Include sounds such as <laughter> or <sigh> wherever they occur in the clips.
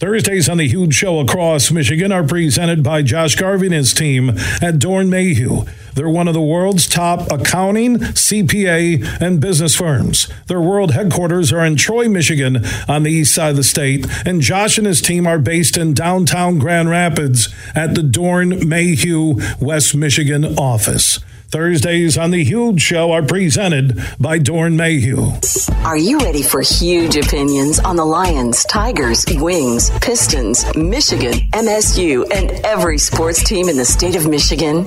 Thursdays on the Huge Show across Michigan are presented by Josh Garvey and his team at Doeren Mayhew. They're one of the world's top accounting, CPA, and business firms. Their world headquarters are in Troy, Michigan, on the east side of the state, and Josh and his team are based in downtown Grand Rapids at the Doeren Mayhew, West Michigan office. Thursdays on The Huge Show are presented by Doeren Mayhew. Are you ready for huge opinions on the Lions, Tigers, Wings, Pistons, Michigan, MSU, and every sports team in the state of Michigan?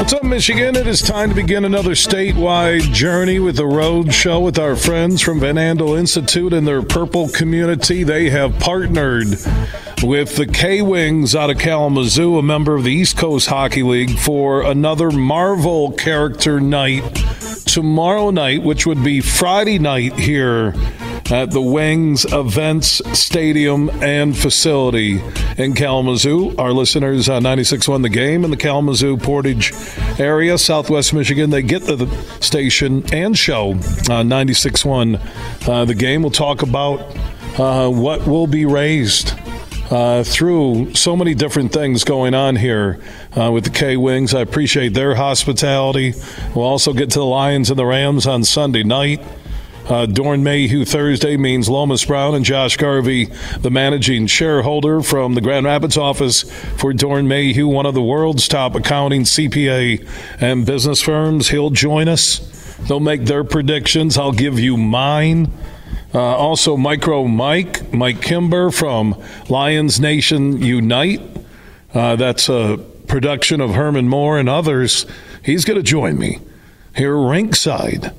What's up, Michigan? It is time to begin another statewide journey with the Road Show with our friends from Van Andel Institute and their Purple community. They have partnered with the K Wings out of Kalamazoo, a member of the East Coast Hockey League, for another Marvel character night tomorrow night, which would be Friday night here at the Wings Events Stadium and Facility in Kalamazoo. Our listeners on 96.1 The Game in the Kalamazoo Portage area, Southwest Michigan, they get to the station and show on 96.1 uh, The Game. We'll talk about uh, what will be raised uh, through so many different things going on here uh, with the K Wings. I appreciate their hospitality. We'll also get to the Lions and the Rams on Sunday night. Uh, Doeren Mayhew Thursday means Lomas Brown and Josh Garvey, the managing shareholder from the Grand Rapids office for Doeren Mayhew, one of the world's top accounting, CPA, and business firms. He'll join us. They'll make their predictions. I'll give you mine. Uh, also, Micro Mike, Mike Kimber from Lions Nation Unite. Uh, that's a production of Herman Moore and others. He's going to join me here rinkside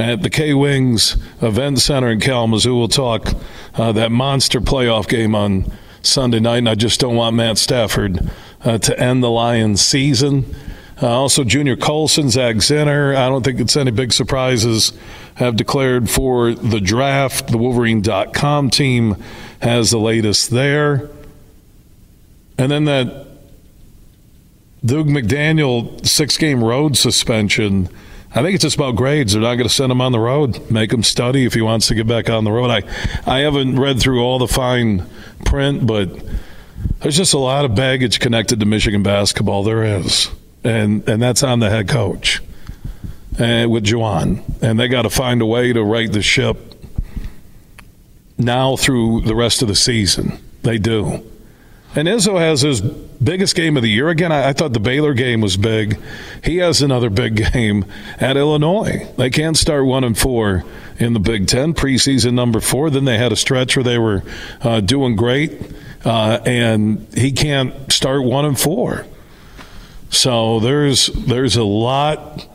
at the K Wings Event Center in Kalamazoo. We'll talk uh, that monster playoff game on Sunday night, and I just don't want Matt Stafford uh, to end the Lions season. Uh, also, Junior Colson, Zak Zinter. I don't think it's any big surprises. Have declared for the draft. The Wolverine.com team has the latest there. And then that Dug McDaniel six game road suspension. I think it's just about grades. They're not going to send him on the road. Make him study if he wants to get back on the road. I, I haven't read through all the fine print, but there's just a lot of baggage connected to Michigan basketball. There is, and and that's on the head coach uh, with Juwan, and they got to find a way to right the ship now through the rest of the season. They do. And Izzo has his biggest game of the year. Again, I, I, thought the Baylor game was big. He has another big <laughs> game at Illinois. They can't start one and four in the Big Ten preseason number four. Then they had a stretch where they were uh, doing great, uh, and he can't start one and four. So there's there's a lot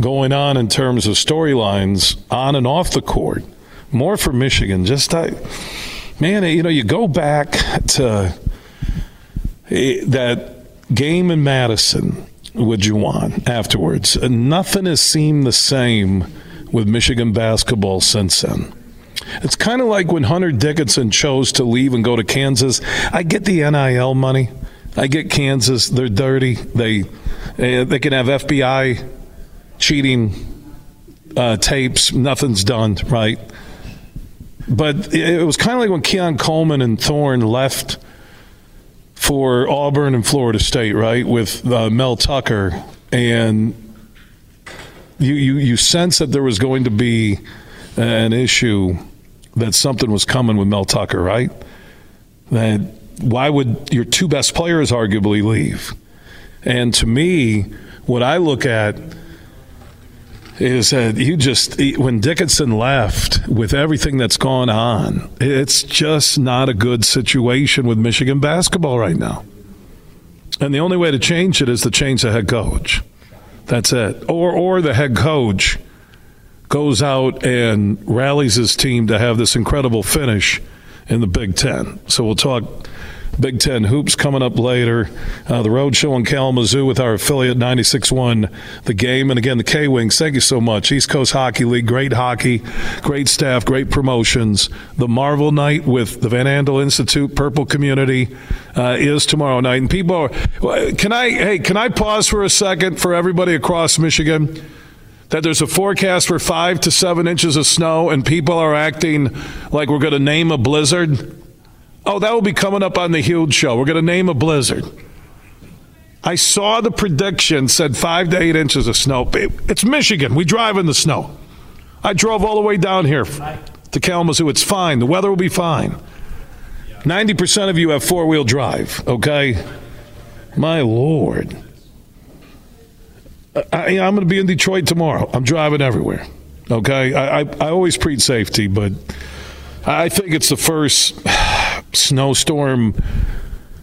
going on in terms of storylines on and off the court. More for Michigan. Just I, man, you know, you go back to that game in Madison with Juwan afterwards, nothing has seemed the same with Michigan basketball since then. It's kind of like when Hunter Dickinson chose to leave and go to Kansas. I get the NIL money. I get Kansas. They're dirty. They uh, they can have FBI cheating uh, tapes. Nothing's done right. But it was kind of like when Keon Coleman and Thorne left for Auburn and Florida State, right, with uh, Mel Tucker, and you, you you sense that there was going to be an issue that something was coming with Mel Tucker, right? That why would your two best players arguably leave? And to me, what I look at is that you just when Dickinson left with everything that's gone on, it's just not a good situation with Michigan basketball right now. And the only way to change it is to change the head coach. That's it. Or or the head coach goes out and rallies his team to have this incredible finish in the Big Ten. So we'll talk Big Ten hoops coming up later. Uh, the road show in Kalamazoo with our affiliate 96.1 The Game. And again, the K Wings, thank you so much. East Coast Hockey League, great hockey, great staff, great promotions. The Marvel Night with the Van Andel Institute, Purple Community, uh, is tomorrow night. And people, are, can I, hey, can I pause for a second for everybody across Michigan? that there's a forecast for five to seven inches of snow and people are acting like we're going to name a blizzard. Oh, that will be coming up on the huge show. We're going to name a blizzard. I saw the prediction said five to eight inches of snow. It's Michigan. We drive in the snow. I drove all the way down here to Kalamazoo. It's fine. The weather will be fine. 90% of you have four wheel drive, okay? My Lord. I, am going to be in Detroit tomorrow. I'm driving everywhere, okay? I, I, I always preach safety, but I think it's the first snowstorm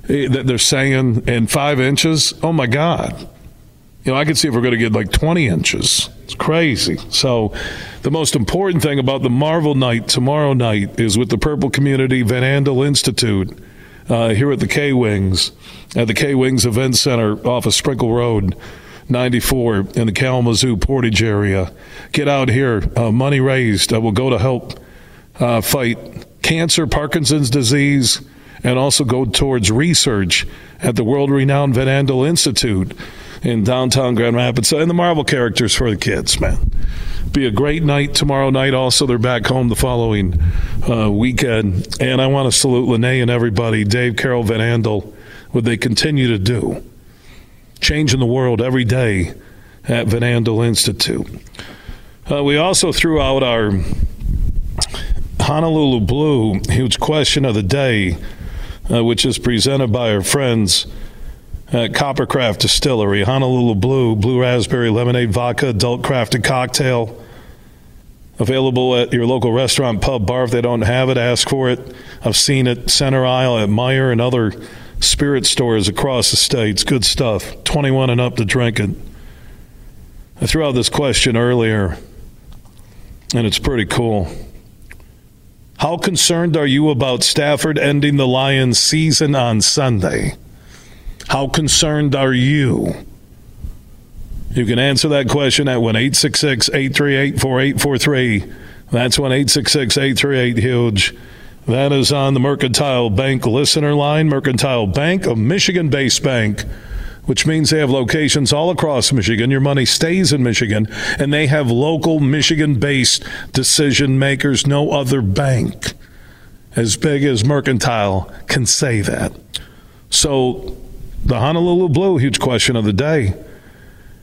eh, that they're saying in five inches. Oh my God. You know, I could see if we're going to get like 20 inches. It's crazy. So, the most important thing about the Marvel Night tomorrow night is with the Purple Community Van Andel Institute uh, here at the K Wings, at the K Wings Event Center off of Sprinkle Road. 94 in the Kalamazoo Portage area. Get out here. Uh, money raised uh, will go to help uh, fight cancer, Parkinson's disease, and also go towards research at the world renowned Van Andel Institute in downtown Grand Rapids. And the Marvel characters for the kids, man. Be a great night tomorrow night. Also, they're back home the following uh, weekend. And I want to salute Lene and everybody, Dave Carol, Van Andel, what they continue to do. Changing the world every day at Van Andel Institute. Uh, we also threw out our Honolulu Blue, huge question of the day, uh, which is presented by our friends at Coppercraft Distillery. Honolulu Blue, blue raspberry lemonade vodka, adult crafted cocktail. Available at your local restaurant, pub, bar. If they don't have it, ask for it. I've seen it center aisle at Meijer and other spirit stores across the states. Good stuff. 21 and up to drink it. I threw out this question earlier, and it's pretty cool. How concerned are you about Stafford ending the Lions season on Sunday? How concerned are you? You can answer that question at 1 838 4843. That's 1 838 Huge. That is on the Mercantile Bank listener line. Mercantile Bank, a Michigan based bank which means they have locations all across Michigan. Your money stays in Michigan, and they have local Michigan based decision makers. No other bank as big as Mercantile can say that. So, the Honolulu Blue, huge question of the day.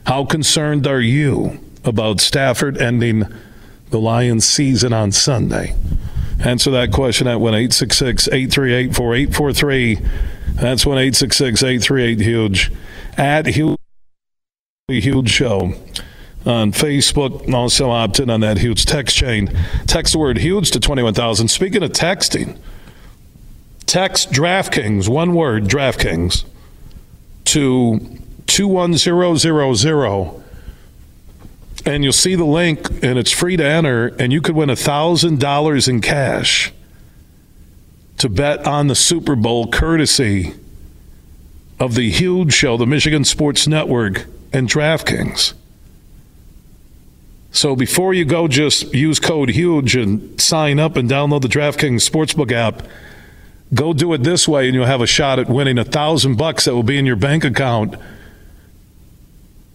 How concerned are you about Stafford ending the Lions season on Sunday? Answer that question at 1 838 4843. That's 1 838 Huge at Huge, huge Show on Facebook. Also opt in on that huge text chain. Text the word huge to 21,000. Speaking of texting, text DraftKings, one word, DraftKings, to 21000 and you'll see the link and it's free to enter and you could win $1000 in cash to bet on the super bowl courtesy of the huge show, the Michigan Sports Network, and DraftKings. So before you go, just use code HUGE and sign up and download the DraftKings Sportsbook app. Go do it this way, and you'll have a shot at winning a thousand bucks that will be in your bank account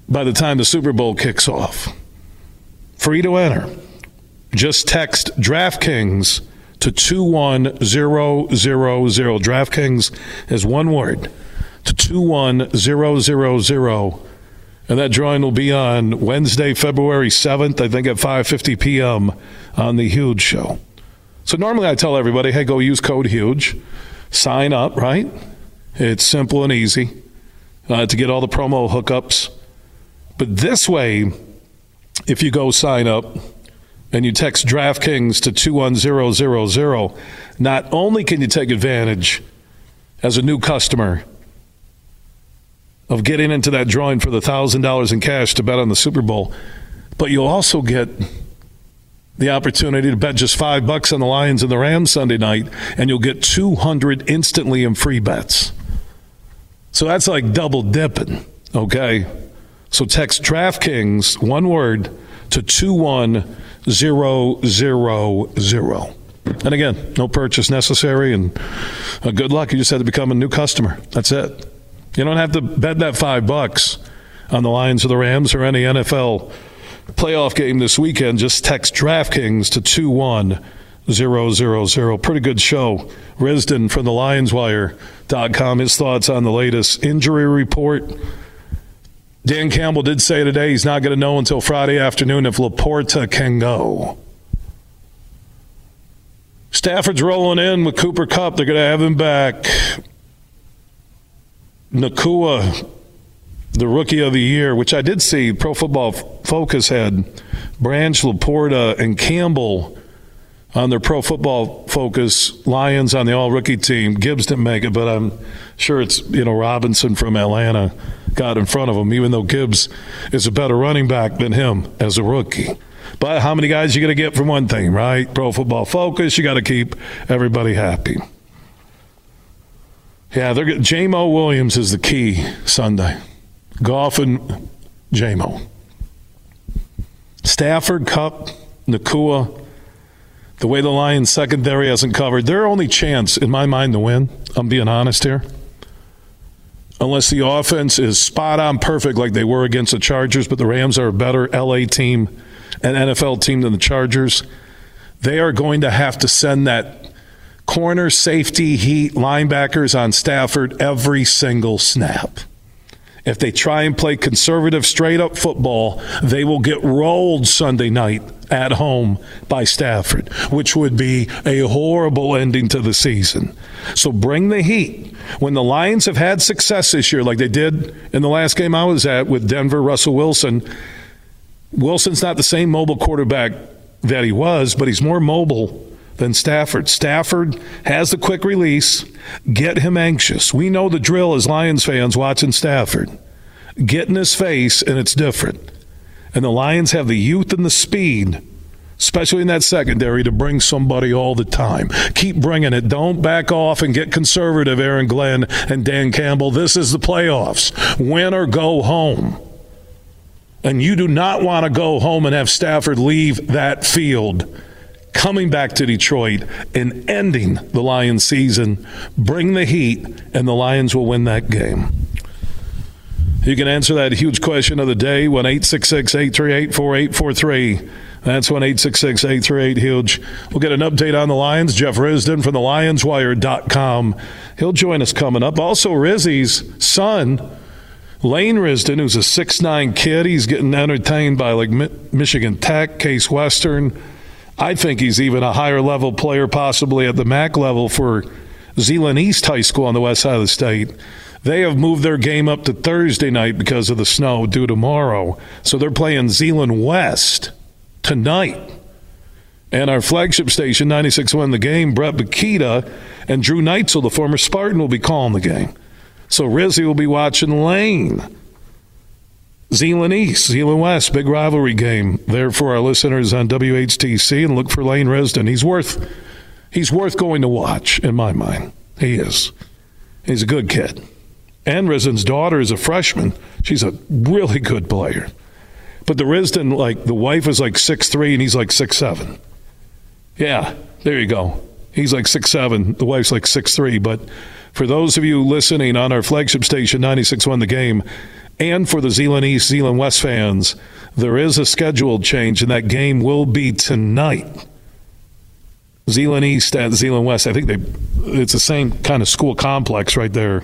by the time the Super Bowl kicks off. Free to enter. Just text DraftKings to 21000. DraftKings is one word to 21000. And that drawing will be on Wednesday, February 7th, I think at 5:50 p.m. on the Huge Show. So normally I tell everybody, "Hey, go use code Huge, sign up." Right? It's simple and easy uh, to get all the promo hookups. But this way, if you go sign up and you text DraftKings to 21000, not only can you take advantage as a new customer of getting into that drawing for the $1,000 in cash to bet on the Super Bowl, but you'll also get the opportunity to bet just five bucks on the Lions and the Rams Sunday night, and you'll get 200 instantly in free bets. So that's like double dipping, okay? So text DraftKings, one word, to 21000. And again, no purchase necessary, and uh, good luck. You just had to become a new customer. That's it. You don't have to bet that five bucks on the Lions or the Rams or any NFL playoff game this weekend. Just text DraftKings to 21000. Pretty good show. Risdon from the LionsWire.com. His thoughts on the latest injury report. Dan Campbell did say today he's not going to know until Friday afternoon if LaPorta can go. Stafford's rolling in with Cooper Kupp. They're going to have him back. Nacua, the rookie of the year, which I did see Pro Football Focus had Branch, LaPorta, and Campbell on their Pro Football Focus Lions on the All Rookie team. Gibbs didn't make it, but I'm sure it's you know Robinson from Atlanta got in front of him, even though Gibbs is a better running back than him as a rookie. But how many guys you going to get from one thing, right? Pro Football Focus, you got to keep everybody happy. Yeah, they're Jamo Williams is the key Sunday. Goff and Jamo. Stafford, Kupp, Nacua, the way the Lions secondary hasn't covered, their only chance, in my mind, to win, I'm being honest here, unless the offense is spot on perfect like they were against the Chargers, but the Rams are a better LA team and NFL team than the Chargers, they are going to have to send that corner, safety, heat, linebackers on Stafford every single snap. If they try and play conservative, straight up football, they will get rolled Sunday night at home by Stafford, which would be a horrible ending to the season. So bring the heat. When the Lions have had success this year, like they did in the last game I was at with Denver, Russell Wilson, Wilson's not the same mobile quarterback that he was, but he's more mobile than Stafford. Stafford has the quick release. Get him anxious. We know the drill as Lions fans watching Stafford. Get in his face, and it's different. And the Lions have the youth and the speed, especially in that secondary, to bring somebody all the time. Keep bringing it. Don't back off and get conservative, Aaron Glenn and Dan Campbell. This is the playoffs. Win or go home. And you do not want to go home and have Stafford leave that field coming back to Detroit and ending the Lions season. Bring the heat, and the Lions will win that game. You can answer that huge question of the day, 1 866 838 4843. That's 1 866 838 Huge. We'll get an update on the Lions. Jeff Risdon from the LionsWire.com. He'll join us coming up. Also, Rizzy's son, Lane Risdon, who's a six-nine kid, he's getting entertained by like Michigan Tech, Case Western. I think he's even a higher level player, possibly at the MAC level for Zeeland East High School on the west side of the state. They have moved their game up to Thursday night because of the snow due tomorrow. So they're playing Zeeland West tonight. And our flagship station, 96.1 The Game, Brett Bakita and Drew Neitzel, the former Spartan, will be calling the game. So Rizzy will be watching Lane. Zeeland East, Zeeland West, big rivalry game there for our listeners on WHTC, and look for Lane Risdon. He's worth he's worth going to watch in my mind. He is. He's a good kid. And Risdon's daughter is a freshman. She's a really good player. But the Risdon, like the wife is like six three and he's like six seven. Yeah, there you go. He's like six seven. The wife's like six three. But for those of you listening on our flagship station, 96.1 The Game, and for the Zeeland East, Zeeland West fans, there is a scheduled change, and that game will be tonight. Zeeland East at Zeeland West. I think they it's the same kind of school complex right there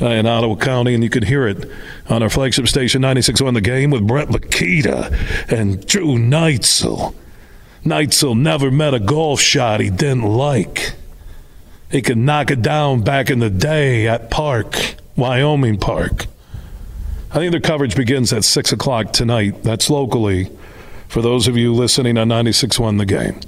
uh, in Ottawa County, and you can hear it on our flagship station 96 on the game with Brett Makita and Drew Neitzel. Neitzel never met a golf shot he didn't like. He could knock it down back in the day at Park, Wyoming Park. I think their coverage begins at 6 o'clock tonight. That's locally for those of you listening on 96.1 The Game.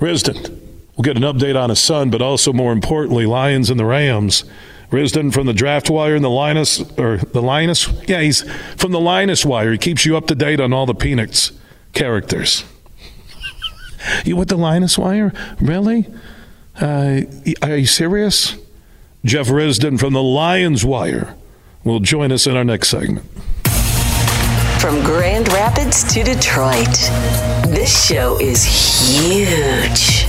Risdon, we'll get an update on his son, but also more importantly, Lions and the Rams. Risdon from the draft wire and the Linus, or the Linus, yeah, he's from the Linus wire. He keeps you up to date on all the Peanuts characters. <laughs> you with the Linus wire? Really? Uh, are you serious? Jeff Risdon from the Lions Wire will join us in our next segment. From Grand Rapids to Detroit, this show is huge.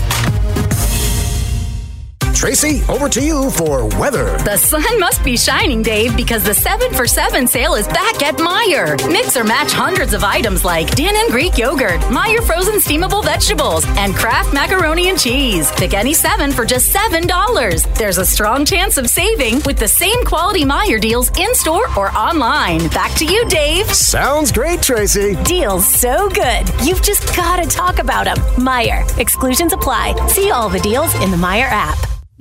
Tracy, over to you for weather. The sun must be shining, Dave, because the 7 for 7 sale is back at Meijer. Mix or match hundreds of items like Dannon Greek yogurt, Meijer frozen steamable vegetables, and Kraft macaroni and cheese. Pick any seven for just $7. There's a strong chance of saving with the same quality Meijer deals in store or online. Back to you, Dave. Sounds great, Tracy. Deals so good. You've just got to talk about them. Meijer. Exclusions apply. See all the deals in the Meijer app.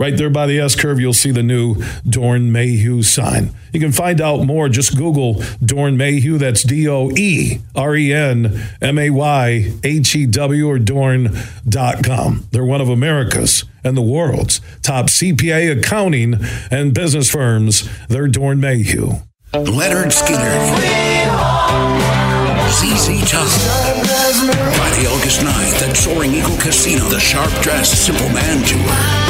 Right there by the S curve, you'll see the new Doeren Mayhew sign. You can find out more. Just Google Doeren Mayhew. That's D O E R E N M A Y H E W or Doeren.com. They're one of America's and the world's top CPA accounting and business firms. They're Doeren Mayhew. Lynyrd Skynyrd. ZZ Top. Friday, August 9th at Soaring Eagle Casino, the Sharp Dressed Simple Man Tour.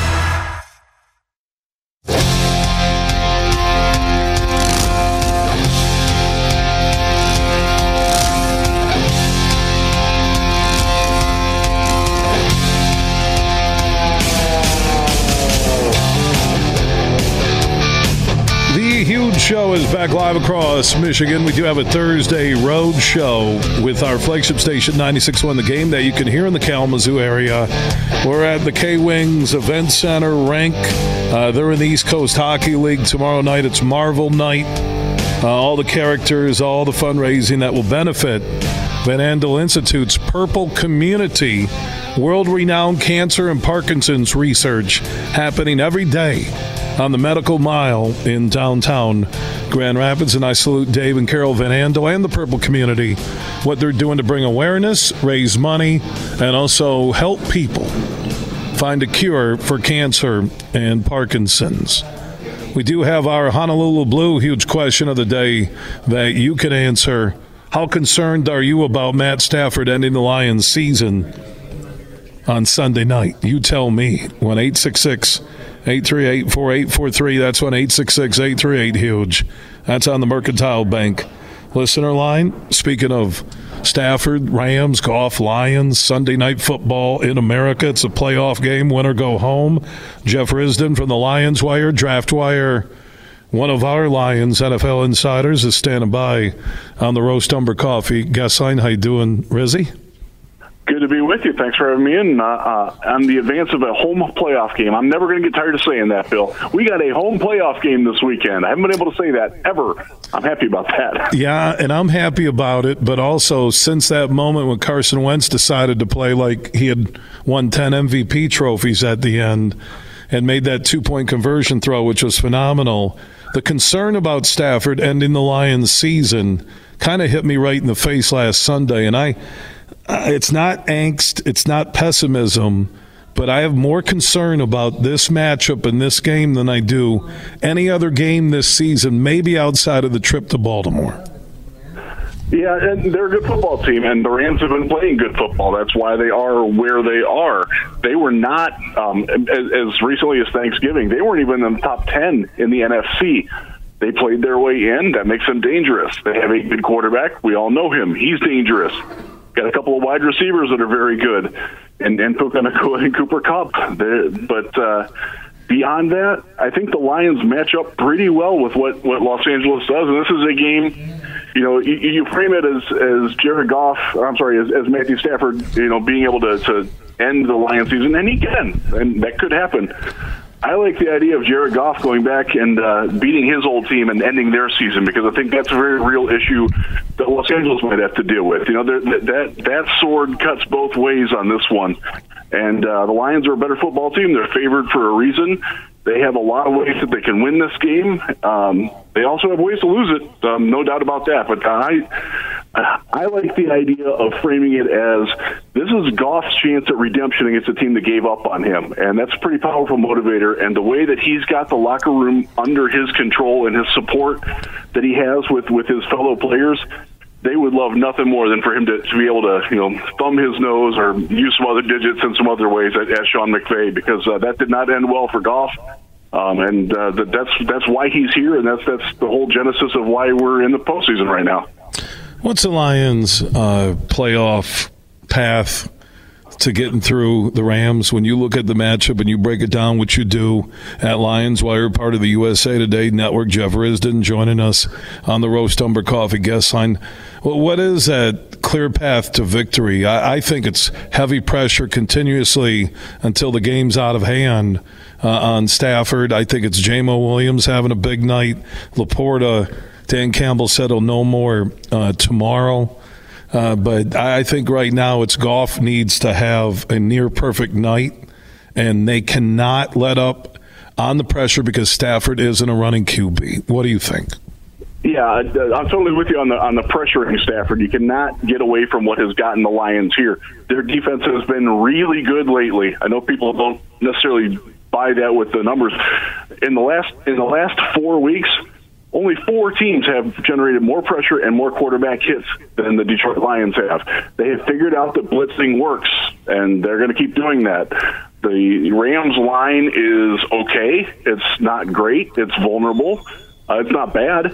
Show is back live across Michigan. We do have a Thursday road show with our flagship station 96.1 The Game that you can hear in the Kalamazoo area. We're at the K Wings Event Center, Rank. Uh, they're in the East Coast Hockey League. Tomorrow night it's Marvel Night. Uh, all the characters, all the fundraising that will benefit Van Andel Institute's Purple Community world renowned cancer and Parkinson's research happening every day on the Medical Mile in downtown Grand Rapids. And I salute Dave and Carol Van Andel and the Purple community, what they're doing to bring awareness, raise money, and also help people find a cure for cancer and Parkinson's. We do have our Honolulu Blue huge question of the day that you can answer. How concerned are you about Matt Stafford ending the Lions season on Sunday night? You tell me. 1 866 838 4843. That's 1 866 838 Huge. That's on the Mercantile Bank listener line. Speaking of Stafford, Rams, Goff, Lions, Sunday night football in America. It's a playoff game. Winner go home. Jeff Risdon from the Lions Wire, Draft Wire. One of our Lions NFL insiders is standing by on the roast umber coffee. How you doing, Rizzy? Good to be with you. Thanks for having me in uh, uh, on the advance of a home playoff game. I'm never going to get tired of saying that, Bill. We got a home playoff game this weekend. I haven't been able to say that ever. I'm happy about that. <laughs> Yeah, and I'm happy about it. But also, since that moment when Carson Wentz decided to play like he had won 10 MVP trophies at the end and made that two point conversion throw, which was phenomenal, the concern about Stafford ending the Lions season kind of hit me right in the face last Sunday. And I uh, it's not angst, it's not pessimism, but I have more concern about this matchup in this game than I do any other game this season, maybe outside of the trip to Baltimore. Yeah, and they're a good football team, and the Rams have been playing good football. That's why they are where they are. They were not, um, as, as recently as Thanksgiving, they weren't even in the top 10 in the NFC. They played their way in. That makes them dangerous. They have a good quarterback. We all know him. He's dangerous. Got a couple of wide receivers that are very good, and and Puka and <laughs> Cooper Kupp. But uh, beyond that, I think the Lions match up pretty well with what what Los Angeles does, and this is a game. You know, you, you frame it as as Jared Goff. I'm sorry, as, as Matthew Stafford. You know, being able to to end the Lions season, and he can, and that could happen. I like the idea of Jared Goff going back and uh, beating his old team and ending their season because I think that's a very real issue that Los Angeles might have to deal with. You know, that that that sword cuts both ways on this one, and uh, the Lions are a better football team. They're favored for a reason. They have a lot of ways that they can win this game. Um, they also have ways to lose it, um, no doubt about that. But I, I like the idea of framing it as this is Goff's chance at redemption against a team that gave up on him, and that's a pretty powerful motivator. And the way that he's got the locker room under his control and his support that he has with with his fellow players, they would love nothing more than for him to, to be able to, you know, thumb his nose or use some other digits in some other ways at, at Sean McVay because uh, that did not end well for Goff. Um, and uh, that's that's why he's here, and that's that's the whole genesis of why we're in the postseason right now. What's the Lions' uh, playoff path to getting through the Rams? When you look at the matchup and you break it down, what you do at Lions Wire, part of the USA Today Network, Jeff Risdon joining us on the Roast Umber Coffee guest line. Well, what is that clear path to victory? I, I think it's heavy pressure continuously until the game's out of hand uh, on Stafford. I think it's Jamo Williams having a big night. Laporta, Dan Campbell said he'll know more uh, tomorrow. Uh, but I think right now it's Goff needs to have a near perfect night, and they cannot let up on the pressure because Stafford isn't a running QB. What do you think? Yeah, I'm totally with you on the on the pressuring Stafford. You cannot get away from what has gotten the Lions here. Their defense has been really good lately. I know people don't necessarily buy that with the numbers. In the last in the last four weeks, only four teams have generated more pressure and more quarterback hits than the Detroit Lions have. They have figured out that blitzing works, and they're going to keep doing that. The Rams line is okay. It's not great. It's vulnerable. Uh, it's not bad.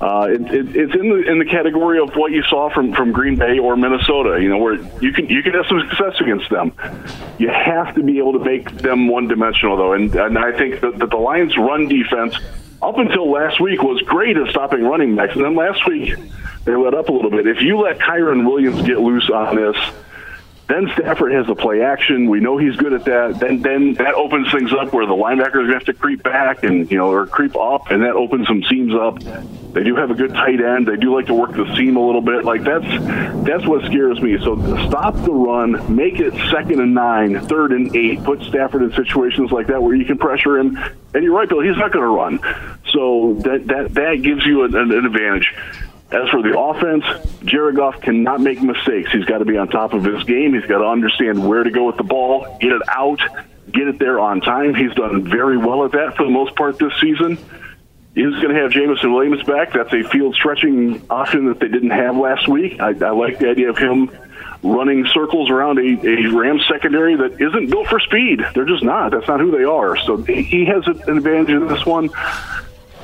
Uh, it, it, it's in the in the category of what you saw from, from Green Bay or Minnesota. You know, where you can you can have some success against them. You have to be able to make them one dimensional, though, and and I think that, that the Lions' run defense up until last week was great at stopping running backs, and then last week they let up a little bit. If you let Kyren Williams get loose on this then Stafford has the play action. We know he's good at that. Then then that opens things up where the linebackers have to creep back and you know or creep up, and that opens some seams up. They do have a good tight end. They do like to work the seam a little bit. Like that's that's what scares me. So stop the run, make it second and nine, third and eight. Put Stafford in situations like that where you can pressure him. And you're right, Bill. He's not going to run. So that that that gives you an, an advantage. As for the offense, Jared Goff cannot make mistakes. He's got to be on top of his game. He's got to understand where to go with the ball, get it out, get it there on time. He's done very well at that for the most part this season. He's going to have Jameson Williams back. That's a field stretching option that they didn't have last week. I, I like the idea of him running circles around a, a Rams secondary that isn't built for speed. They're just not. That's not who they are. So he has an advantage in this one.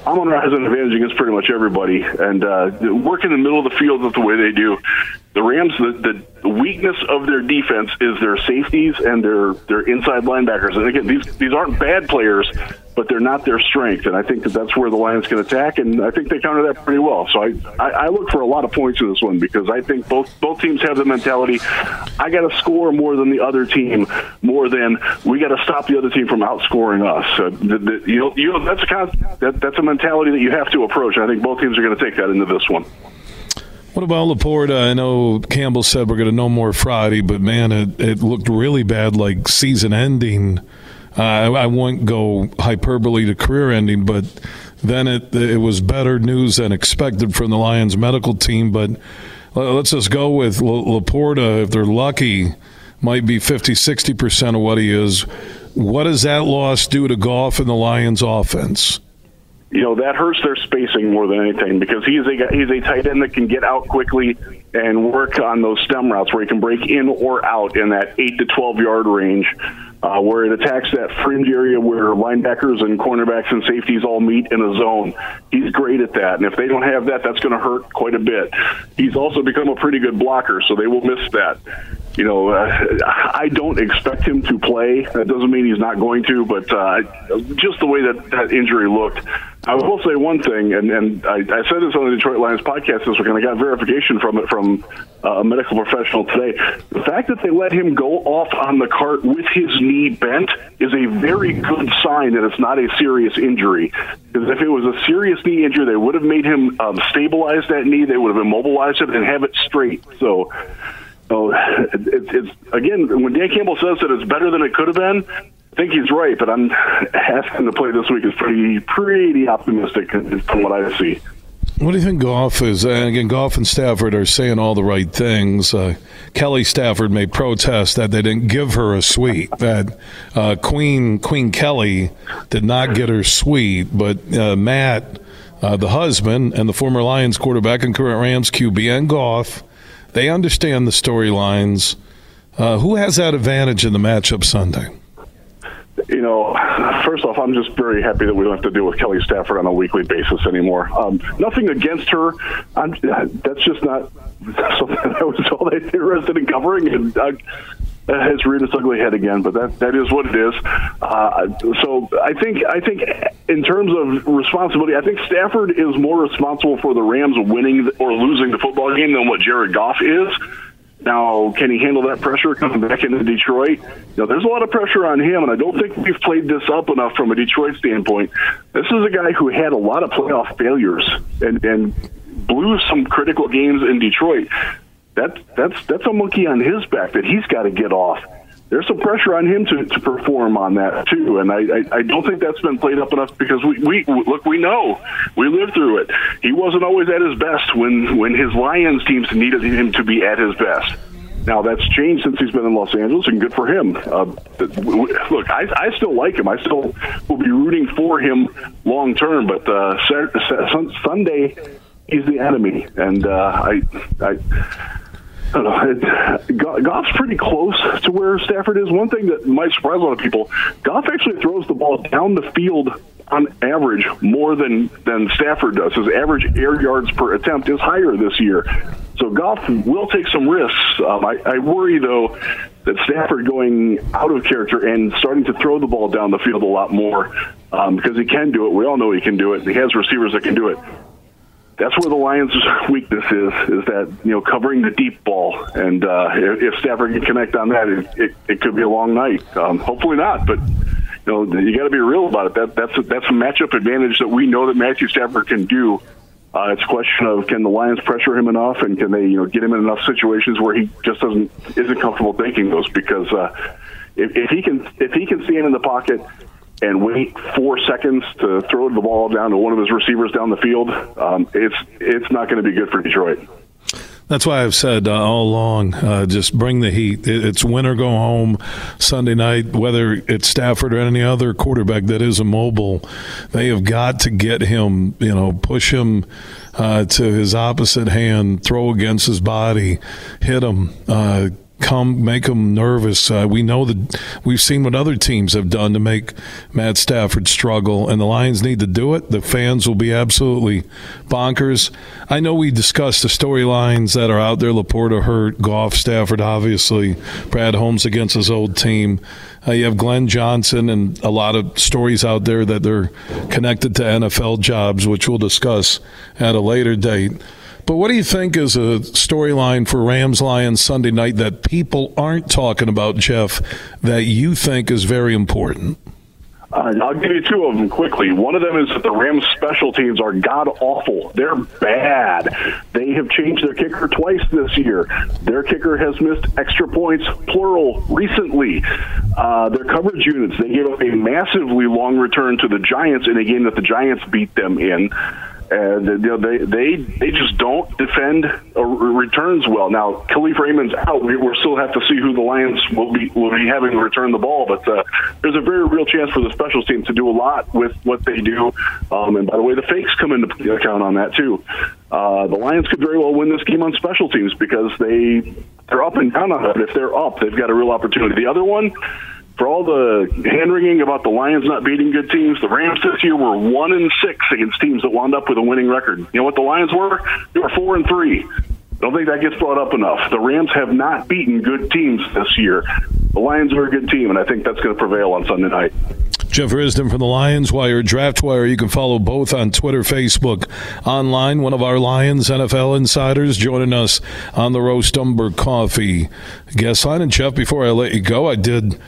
Amon Ra has an advantage against pretty much everybody, and uh, work in the middle of the field the way they do, The Rams, the, the weakness of their defense is their safeties and their their inside linebackers. And again, these these aren't bad players, but they're not their strength. And I think that that's where the Lions can attack, and I think they counter that pretty well. So I, I, I look for a lot of points in this one because I think both both teams have the mentality. I got to score more than the other team, more than we got to stop the other team from outscoring us. Uh, the, the, you know, you know, that's a that, that's a mentality that you have to approach. I think both teams are going to take that into this one. What about Laporta? I know Campbell said we're going to know more Friday, but man, it, it looked really bad, like season ending uh, I, won't go hyperbole to career ending, but then it it was better news than expected from the Lions medical team. But let's just go with Laporta. If they're lucky, might be 50, 60 percent of what he is. What does that loss do to Goff and the Lions' offense? You know that hurts their spacing more than anything because he's a he's a tight end that can get out quickly and work on those stem routes where he can break in or out in that eight to twelve yard range uh, where it attacks that fringe area where linebackers and cornerbacks and safeties all meet in a zone. He's great at that, and if they don't have that, that's going to hurt quite a bit. He's also become a pretty good blocker, so they will miss that. You know, uh, I don't expect him to play. That doesn't mean he's not going to, but uh, just the way that that injury looked, I will say one thing, and, and I, I said this on the Detroit Lions podcast this week, and I got verification from it from uh, a medical professional today. The fact that they let him go off on the cart with his knee bent is a very good sign that it's not a serious injury. Because if it was a serious knee injury, they would have made him um, stabilize that knee, they would have immobilized it, and have it straight. So. It, it's again when Dan Campbell says that it's better than it could have been, I think he's right, but I'm asking to play this week is pretty pretty optimistic from what I see. What do you think Goff is? And again, Goff and Stafford are saying all the right things. Uh, Kelly Stafford may protest that they didn't give her a suite. That uh, Queen Queen Kelly did not get her suite, but uh, Matt, uh, the husband and the former Lions quarterback and current Rams QB, and Goff, they understand the storylines. Uh, who has that advantage in the matchup Sunday? You know, first off, I'm just very happy that we don't have to deal with Kelly Stafford on a weekly basis anymore. Um, nothing against her. I'm, that's just not <laughs> something I was all that interested in covering. And uh, has reared its ugly head again, but that that is what it is. Uh, so I think I think in terms of responsibility, I think Stafford is more responsible for the Rams winning or losing the football game than what Jared Goff is. Now, can he handle that pressure coming back into Detroit? Know, there's a lot of pressure on him, and I don't think we've played this up enough from a Detroit standpoint. This is a guy who had a lot of playoff failures and, and blew some critical games in Detroit. That, that's that's a monkey on his back that he's got to get off there's some pressure on him to, to perform on that too, and I, I, I don't think that's been played up enough because we, we look we know we lived through it. He wasn't always at his best when when his Lions teams needed him to be at his best. Now that's changed since he's been in Los Angeles, and good for him. Uh, look, I, I still like him. I still will be rooting for him long term. But uh, Sunday, he's the enemy, and uh, I, I Know. Goff's pretty close to where Stafford is. One thing that might surprise a lot of people: Goff actually throws the ball down the field on average more than than Stafford does. His average air yards per attempt is higher this year. So Goff will take some risks. Um, I, I worry though that Stafford going out of character and starting to throw the ball down the field a lot more um, because he can do it. We all know he can do it. He has receivers that can do it that's where the Lions' weakness is, is that, you know, covering the deep ball. And uh, if, Stafford can connect on that, it, it, it could be a long night. Um, hopefully not, but, you know, you got to be real about it. That, that's, a, that's a matchup advantage that we know that Matthew Stafford can do. Uh, it's a question of can the Lions pressure him enough, and can they, you know, get him in enough situations where he just doesn't isn't comfortable taking those because uh, if, if he can if he can stand in the pocket and wait four seconds to throw the ball down to one of his receivers down the field, um, it's it's not going to be good for Detroit. That's why I've said uh, all along, uh, just bring the heat. It's win or go home Sunday night, whether it's Stafford or any other quarterback that is immobile. They have got to get him, you know, push him uh, to his opposite hand, throw against his body, hit him. Come make them nervous. Uh, we know that we've seen what other teams have done to make Matt Stafford struggle, and the Lions need to do it. The fans will be absolutely bonkers. I know we discussed the storylines that are out there. LaPorta hurt, Goff, Stafford, obviously, Brad Holmes against his old team. Uh, you have Glenn Johnson and a lot of stories out there that they're connected to NFL jobs, which we'll discuss at a later date. But what do you think is a storyline for Rams Lions Sunday night that people aren't talking about, Jeff, that you think is very important? Uh, I'll give you two of them quickly. One of them is that the Rams special teams are god awful. They're bad. They have changed their kicker twice this year. Their kicker has missed extra points, plural, recently. Uh, their coverage units, they gave up a massively long return to the Giants in a game that the Giants beat them in and you know, they they they just don't defend returns well. Now, Kalif Raymond's out. We we still have to see who the Lions will be will be having return the ball, but uh, there's a very real chance for the special teams to do a lot with what they do. Um, and by the way, the fakes come into account on that too. Uh, the Lions could very well win this game on special teams because they they're up and down on it. If they're up, they've got a real opportunity. The other one for all the hand wringing about the Lions not beating good teams, the Rams this year were one and six against teams that wound up with a winning record. You know what the Lions were? They were four and three. I don't think that gets brought up enough. The Rams have not beaten good teams this year. The Lions are a good team, and I think that's going to prevail on Sunday night. Jeff Risdon from the Lions Wire, Draft Wire. You can follow both on Twitter, Facebook, online. One of our Lions NFL insiders joining us on the Roast Umber Coffee guest line. And Jeff, before I let you go, I did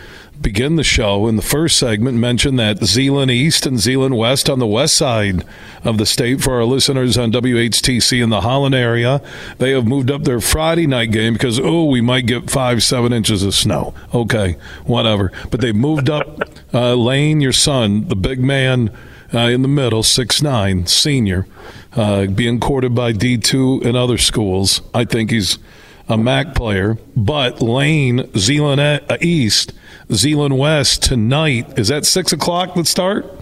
begin the show in the first segment mentioned that Zeeland East and Zeeland West on the west side of the state for our listeners on WHTC in the Holland area. They have moved up their Friday night game because, oh, we might get five, seven inches of snow. Okay, whatever. But they moved up <laughs> uh, Lane, your son, the big man uh, in the middle, six nine, senior, uh, being courted by D2 and other schools. I think he's a MAC player. But Lane, Zeeland East, Zeeland West tonight. Is that six o'clock? Let's start.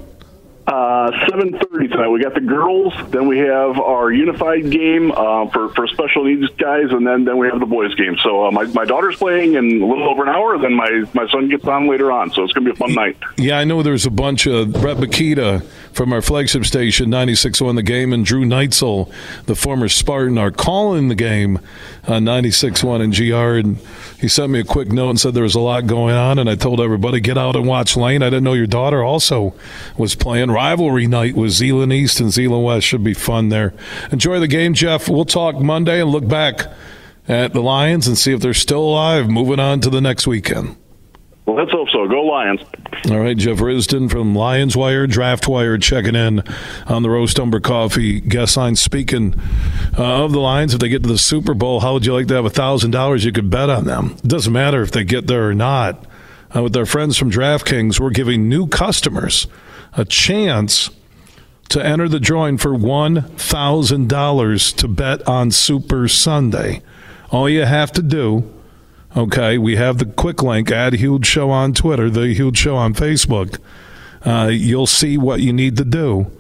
Uh, seven thirty tonight. We got the girls. Then we have our unified game uh, for for special needs guys, and then then we have the boys game. So uh, my my daughter's playing in a little over an hour. Then my my son gets on later on. So it's going to be a fun night. Yeah, I know there's a bunch of Brett Makita from our flagship station 96.1 The Game and Drew Neitzel, the former Spartan, are calling the game on 96.1 and GR. And he sent me a quick note and said there was a lot going on. And I told everybody, get out and watch Lane. I didn't know your daughter also was playing. Rivalry night with Zeeland East and Zeeland West. Should be fun there. Enjoy the game, Jeff. We'll talk Monday and look back at the Lions and see if they're still alive moving on to the next weekend. Well, let's hope so. Go Lions. All right, Jeff Risdon from Lions Wire, Draft Wire, checking in on the Roast Umber Coffee guest line. Speaking uh, of the Lions, if they get to the Super Bowl, how would you like to have a thousand dollars you could bet on them? It doesn't matter if they get there or not. Uh, with our friends from DraftKings, we're giving new customers a chance to enter the drawing for one thousand dollars to bet on Super Sunday. All you have to do Okay, we have the quick link at Huge Show on Twitter, the Huge Show on Facebook. Uh, you'll see what you need to do.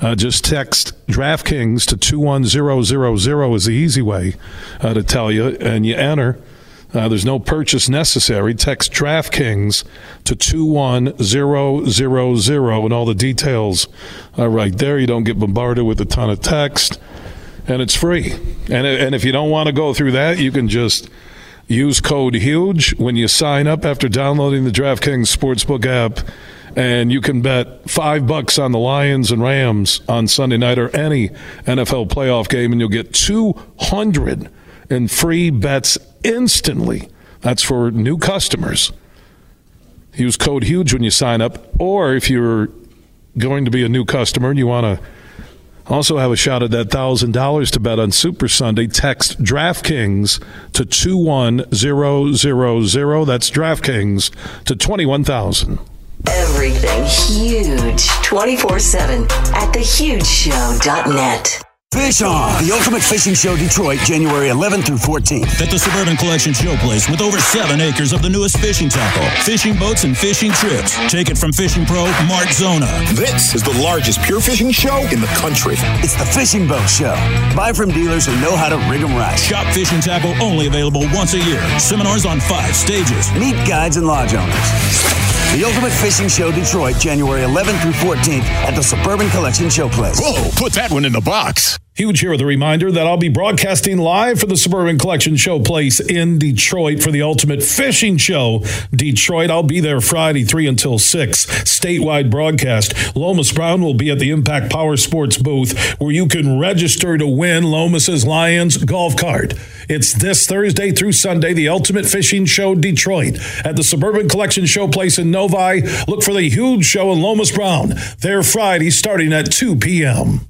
Uh, just text DraftKings to 21000 is the easy way uh, to tell you, and you enter. Uh, there's no purchase necessary. Text DraftKings to 21000 and all the details are right there. You don't get bombarded with a ton of text, and it's free. And, and if you don't want to go through that, you can just Use code HUGE when you sign up after downloading the DraftKings Sportsbook app, and you can bet five bucks on the Lions and Rams on Sunday night or any NFL playoff game, and you'll get 200 in free bets instantly. That's for new customers. Use code HUGE when you sign up, or if you're going to be a new customer and you want to also have a shot at that $1,000 to bet on Super Sunday. Text DraftKings to 21000. That's DraftKings to 21000. Everything huge 24 7 at thehugeshow.net. Fish On, the Ultimate Fishing Show Detroit, January 11th through 14th. At the Suburban Collection Showplace with over seven acres of the newest fishing tackle, fishing boats, and fishing trips. Take it from fishing pro Mark Zona. This is the largest pure fishing show in the country. It's the Fishing Boat Show. Buy from dealers who know how to rig them right. Shop fishing tackle only available once a year. Seminars on five stages. Meet guides and lodge owners. The Ultimate Fishing Show Detroit, January 11th through 14th at the Suburban Collection Showplace. Whoa, put that one in the box. Huge here with a reminder that I'll be broadcasting live for the Suburban Collection Showplace in Detroit for the Ultimate Fishing Show. Detroit, I'll be there Friday, 3 until 6. Statewide broadcast. Lomas Brown will be at the Impact Power Sports booth where you can register to win Lomas's Lions golf cart. It's this Thursday through Sunday, the Ultimate Fishing Show Detroit at the Suburban Collection Showplace in Novi. Look for the huge show in Lomas Brown there Friday starting at 2 p.m.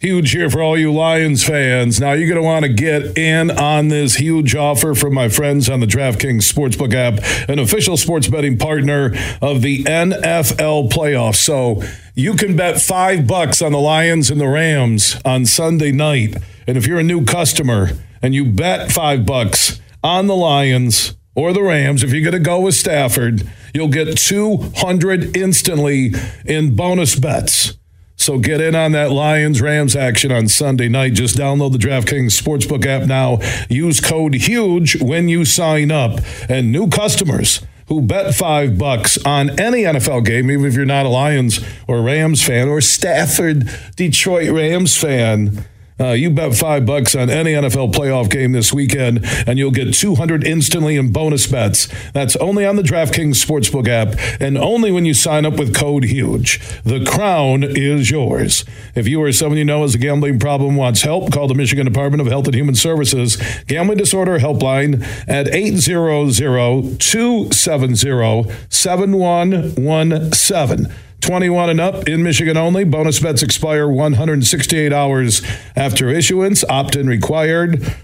Huge here for all you Lions fans. Now, you're going to want to get in on this huge offer from my friends on the DraftKings Sportsbook app, an official sports betting partner of the NFL playoffs. So you can bet five bucks on the Lions and the Rams on Sunday night. And if you're a new customer and you bet five bucks on the Lions or the Rams, if you're going to go with Stafford, you'll get 200 instantly in bonus bets. So get in on that Lions Rams action on Sunday night. Just download the DraftKings Sportsbook app now. Use code HUGE when you sign up. And new customers who bet five bucks on any NFL game, even if you're not a Lions or Rams fan or Stafford Detroit Rams fan, uh, you bet five bucks on any NFL playoff game this weekend, and you'll get 200 instantly in bonus bets. That's only on the DraftKings Sportsbook app, and only when you sign up with code HUGE. The crown is yours. If you or someone you know has a gambling problem wants help, call the Michigan Department of Health and Human Services Gambling Disorder Helpline at 800-270-7117. 21 and up in Michigan only. Bonus bets expire 168 hours after issuance. Opt in required.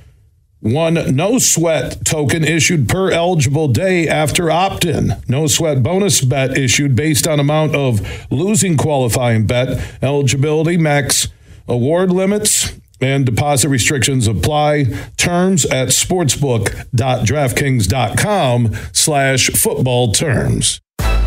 One no sweat token issued per eligible day after opt in. No sweat bonus bet issued based on amount of losing qualifying bet. Eligibility max award limits and deposit restrictions apply. Terms at sportsbook.draftkings.com slash football terms.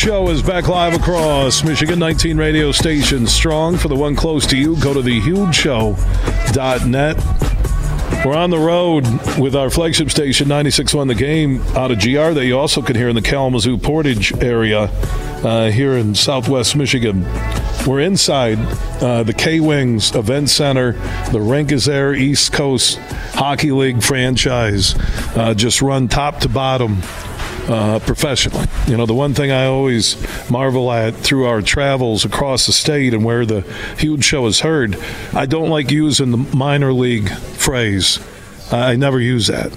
Show is back live across Michigan 19 radio stations. Strong for the one close to you. Go to thehugeshow.net. We're on the road with our flagship station, 96.1 The Game, out of GR that you also can hear in the Kalamazoo Portage area uh, here in southwest Michigan. We're inside uh, the K Wings Event Center. The rink is there, East Coast Hockey League franchise, uh, just run top to bottom uh, professionally. You know, the one thing I always marvel at through our travels across the state and where the huge show is heard, I don't like using the minor league phrase. I never use that.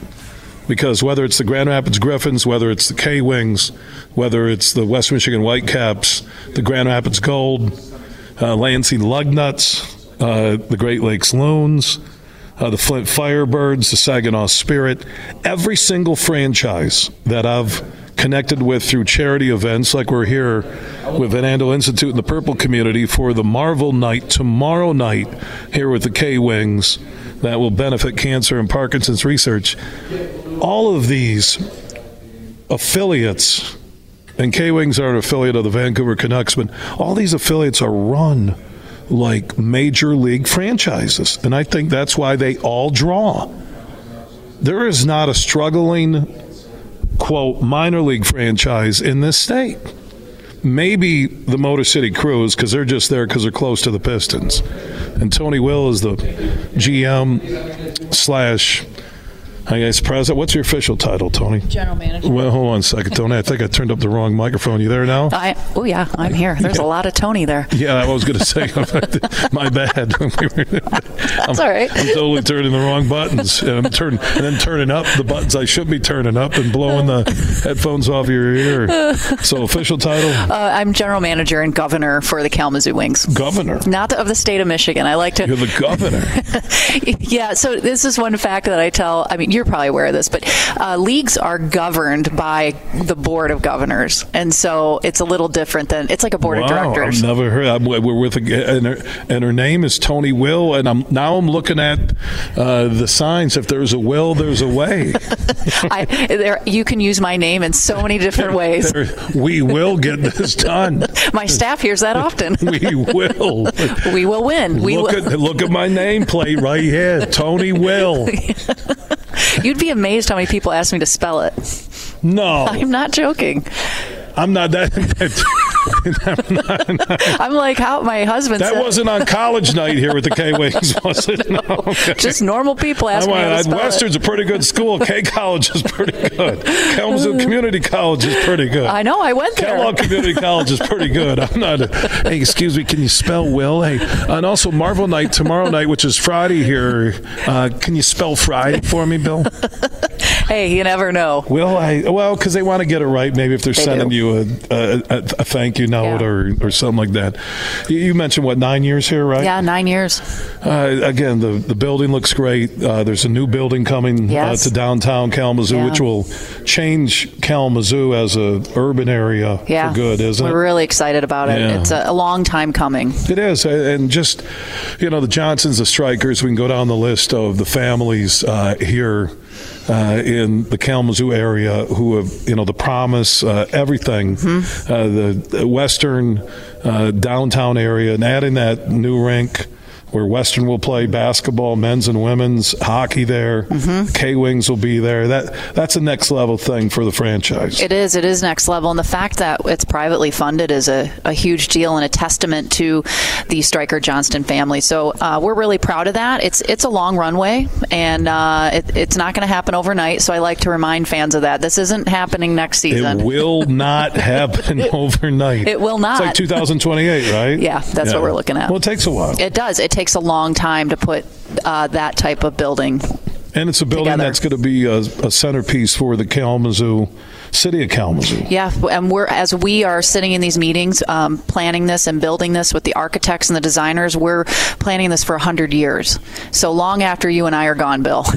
Because whether it's the Grand Rapids Griffins, whether it's the K Wings, whether it's the West Michigan Whitecaps, the Grand Rapids Gold, uh, Lansing Lugnuts, uh, the Great Lakes Loons, uh, the Flint Firebirds, the Saginaw Spirit, every single franchise that I've connected with through charity events, like we're here with Van Andel Institute in the Purple community for the Marvel Night tomorrow night here with the K Wings that will benefit cancer and Parkinson's research. All of these affiliates, and K Wings are an affiliate of the Vancouver Canucks, but all these affiliates are run like major league franchises. And I think that's why they all draw. There is not a struggling, quote, minor league franchise in this state. Maybe the Motor City Cruise because they're just there because they're close to the Pistons. And Tony Will is the GM slash I guess president. What's your official title, Tony? General manager. Well, hold on a second, Tony. I think I turned up the wrong microphone. You there now? I, oh yeah, I'm here. There's Yeah. a lot of Tony there. <laughs> Yeah, I was going to say, <laughs> my bad. <laughs> That's all right. I'm totally turning the wrong buttons, and I'm turning and then turning up the buttons I should be turning up and blowing the headphones off your ear. So, official title, Uh, I'm general manager and governor for the Kalamazoo Wings. governor. Not of the state of Michigan. I like to. You're the governor. yeah, so this is one fact that I tell. I mean, you're probably aware of this, but uh, leagues are governed by the board of governors, and so it's a little different than it's like a board wow, of directors. I've never heard. I'm, we're with, a, and her, and her name is Tony Will, and I'm now I'm looking at uh, the signs. If there's a will, there's a way. <laughs> I, there, you can use my name in so many different ways. There- we will get this done. <laughs> My staff hears that often. <laughs> We will. we will win. We look will. at look at my nameplate right here, Tony Will. You'd be amazed how many people ask me to spell it. No, I'm not joking. I'm not that. <laughs> <laughs> I'm like, how my husband That said, wasn't on college night here with the K Wings, <laughs> was it? No. okay. just normal people ask I me how to spell Western's it. a pretty good school. K <laughs> College is pretty good. Kalamazoo Community College is pretty good. I know. I went there. Kellogg Community College is pretty good. I'm not. A, hey, excuse me. Can you spell Will? Hey, and also Marvel Night tomorrow night, which is Friday here. Uh, can you spell Friday for me, Bill? Hey, you never know. Will I? Well, because they want to get it right. Maybe if they're They sending do. you a, a, a, a thank you note Yeah. or, or something like that. You, you mentioned what nine years here, right? Yeah, nine years. Uh, again, the the building looks great. Uh, there's a new building coming Yes. uh, to downtown Kalamazoo, Yeah. which will change Kalamazoo as a urban area Yeah, for good, isn't We're it? really excited about it. It's a, a long time coming. It is, and just you know, the Johnsons, the Strykers. We can go down the list of the families uh, here uh, in the Kalamazoo area who have, you know, the promise, uh, everything, Mm-hmm. uh, the, the western uh, downtown area, and adding that new rink. Where Western will play basketball, men's and women's hockey there. Mm-hmm. K Wings will be there. That that's a next level thing for the franchise. It is. It is next level, and the fact that it's privately funded is a, a huge deal and a testament to the Stryker Johnston family. So uh, we're really proud of that. It's it's a long runway, and uh, it, it's not going to happen overnight. So I like to remind fans of that. This isn't happening next season. It will <laughs> not happen overnight. It will not. It's like 2028, right? <laughs> Yeah, that's what we're looking at. Well, it takes a while. It does. It takes a long time to put uh, that type of building. And it's a building together. that's going to be a, a centerpiece for the Kalamazoo, city of Kalamazoo. Yeah, and we're as we are sitting in these meetings, um, planning this and building this with the architects and the designers. We're planning this for hundred years, so long after you and I are gone, Bill. <laughs>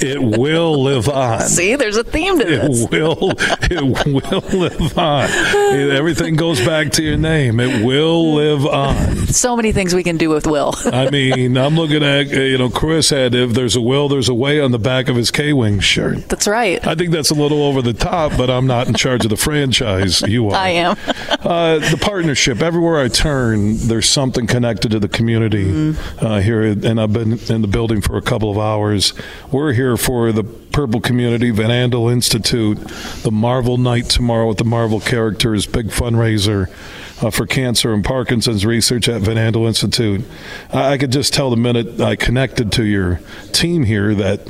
It will live on. See, there's a theme to this. It will. It will live on. <laughs> Everything goes back to your name. It will live on. So many things we can do with Will. <laughs> I mean, I'm looking at uh, you know Chris had if there's a will, there's a way on the back of his K Wing shirt. That's right. I think that's a little over the top, but I'm not in charge of the franchise. You are. I am. <laughs> uh, the partnership. Everywhere I turn, there's something connected to the community Mm-hmm. uh, here, and I've been in the building for a couple of hours. We're here for the Purple Community Van Andel Institute, the Marvel Night tomorrow with the Marvel characters, big fundraiser. Uh, for cancer and Parkinson's research at Van Andel Institute. I, I could just tell the minute I connected to your team here that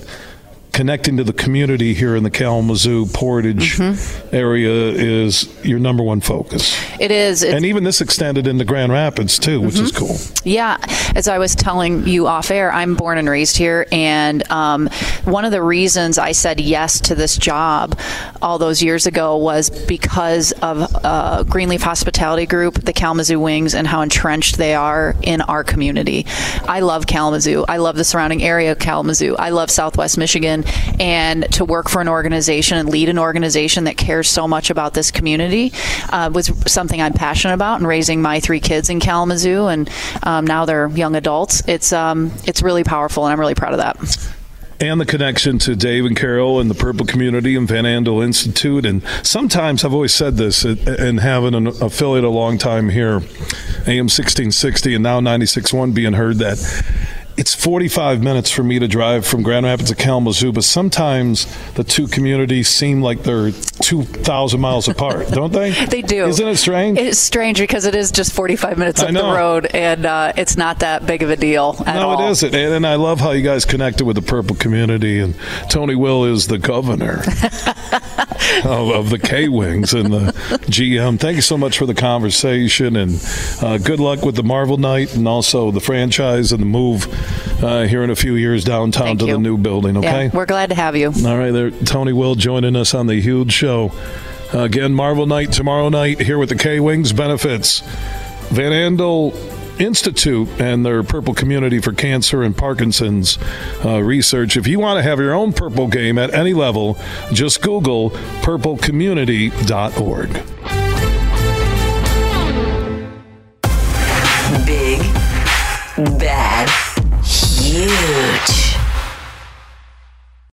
connecting to the community here in the Kalamazoo Portage Mm-hmm. area is your number one focus. It is. And even this extended into Grand Rapids too, which is cool. Yeah, as I was telling you off air, I'm born and raised here, and um, one of the reasons I said yes to this job all those years ago was because of uh, Greenleaf Hospitality Group, the Kalamazoo Wings, and how entrenched they are in our community. I love Kalamazoo. I love the surrounding area of Kalamazoo. I love Southwest Michigan, and to work for an organization and lead an organization that cares so much about this community uh, was something I'm passionate about. And raising my three kids in Kalamazoo, and um, now they're young adults. It's um, it's really powerful, and I'm really proud of that. And the connection to Dave and Carol and the Purple Community and Van Andel Institute. And sometimes I've always said this, and having an affiliate a long time here, AM 1660 and now 96.1 being heard that it's 45 minutes for me to drive from Grand Rapids to Kalamazoo, but sometimes the two communities seem like they're 2,000 miles apart, <laughs> don't they? They do. Isn't it strange? It's strange because it is just 45 minutes up the road, and uh, it's not that big of a deal at no, all. it isn't. And, and I love how you guys connected with the purple community. And Tony Will is the governor <laughs> of, of the K Wings and the GM. Thank you so much for the conversation. And uh, good luck with the Marvel Night and also the franchise and the move uh, here in a few years downtown Thank to you. the new building, okay? Yeah, we're glad to have you. All right, there, Tony Will joining us on the huge show. Again, Marvel Night tomorrow night here with the K Wings benefits. Van Andel Institute and their Purple Community for Cancer and Parkinson's uh, research. If you want to have your own purple game at any level, just Google purplecommunity.org. Big, bad, huge.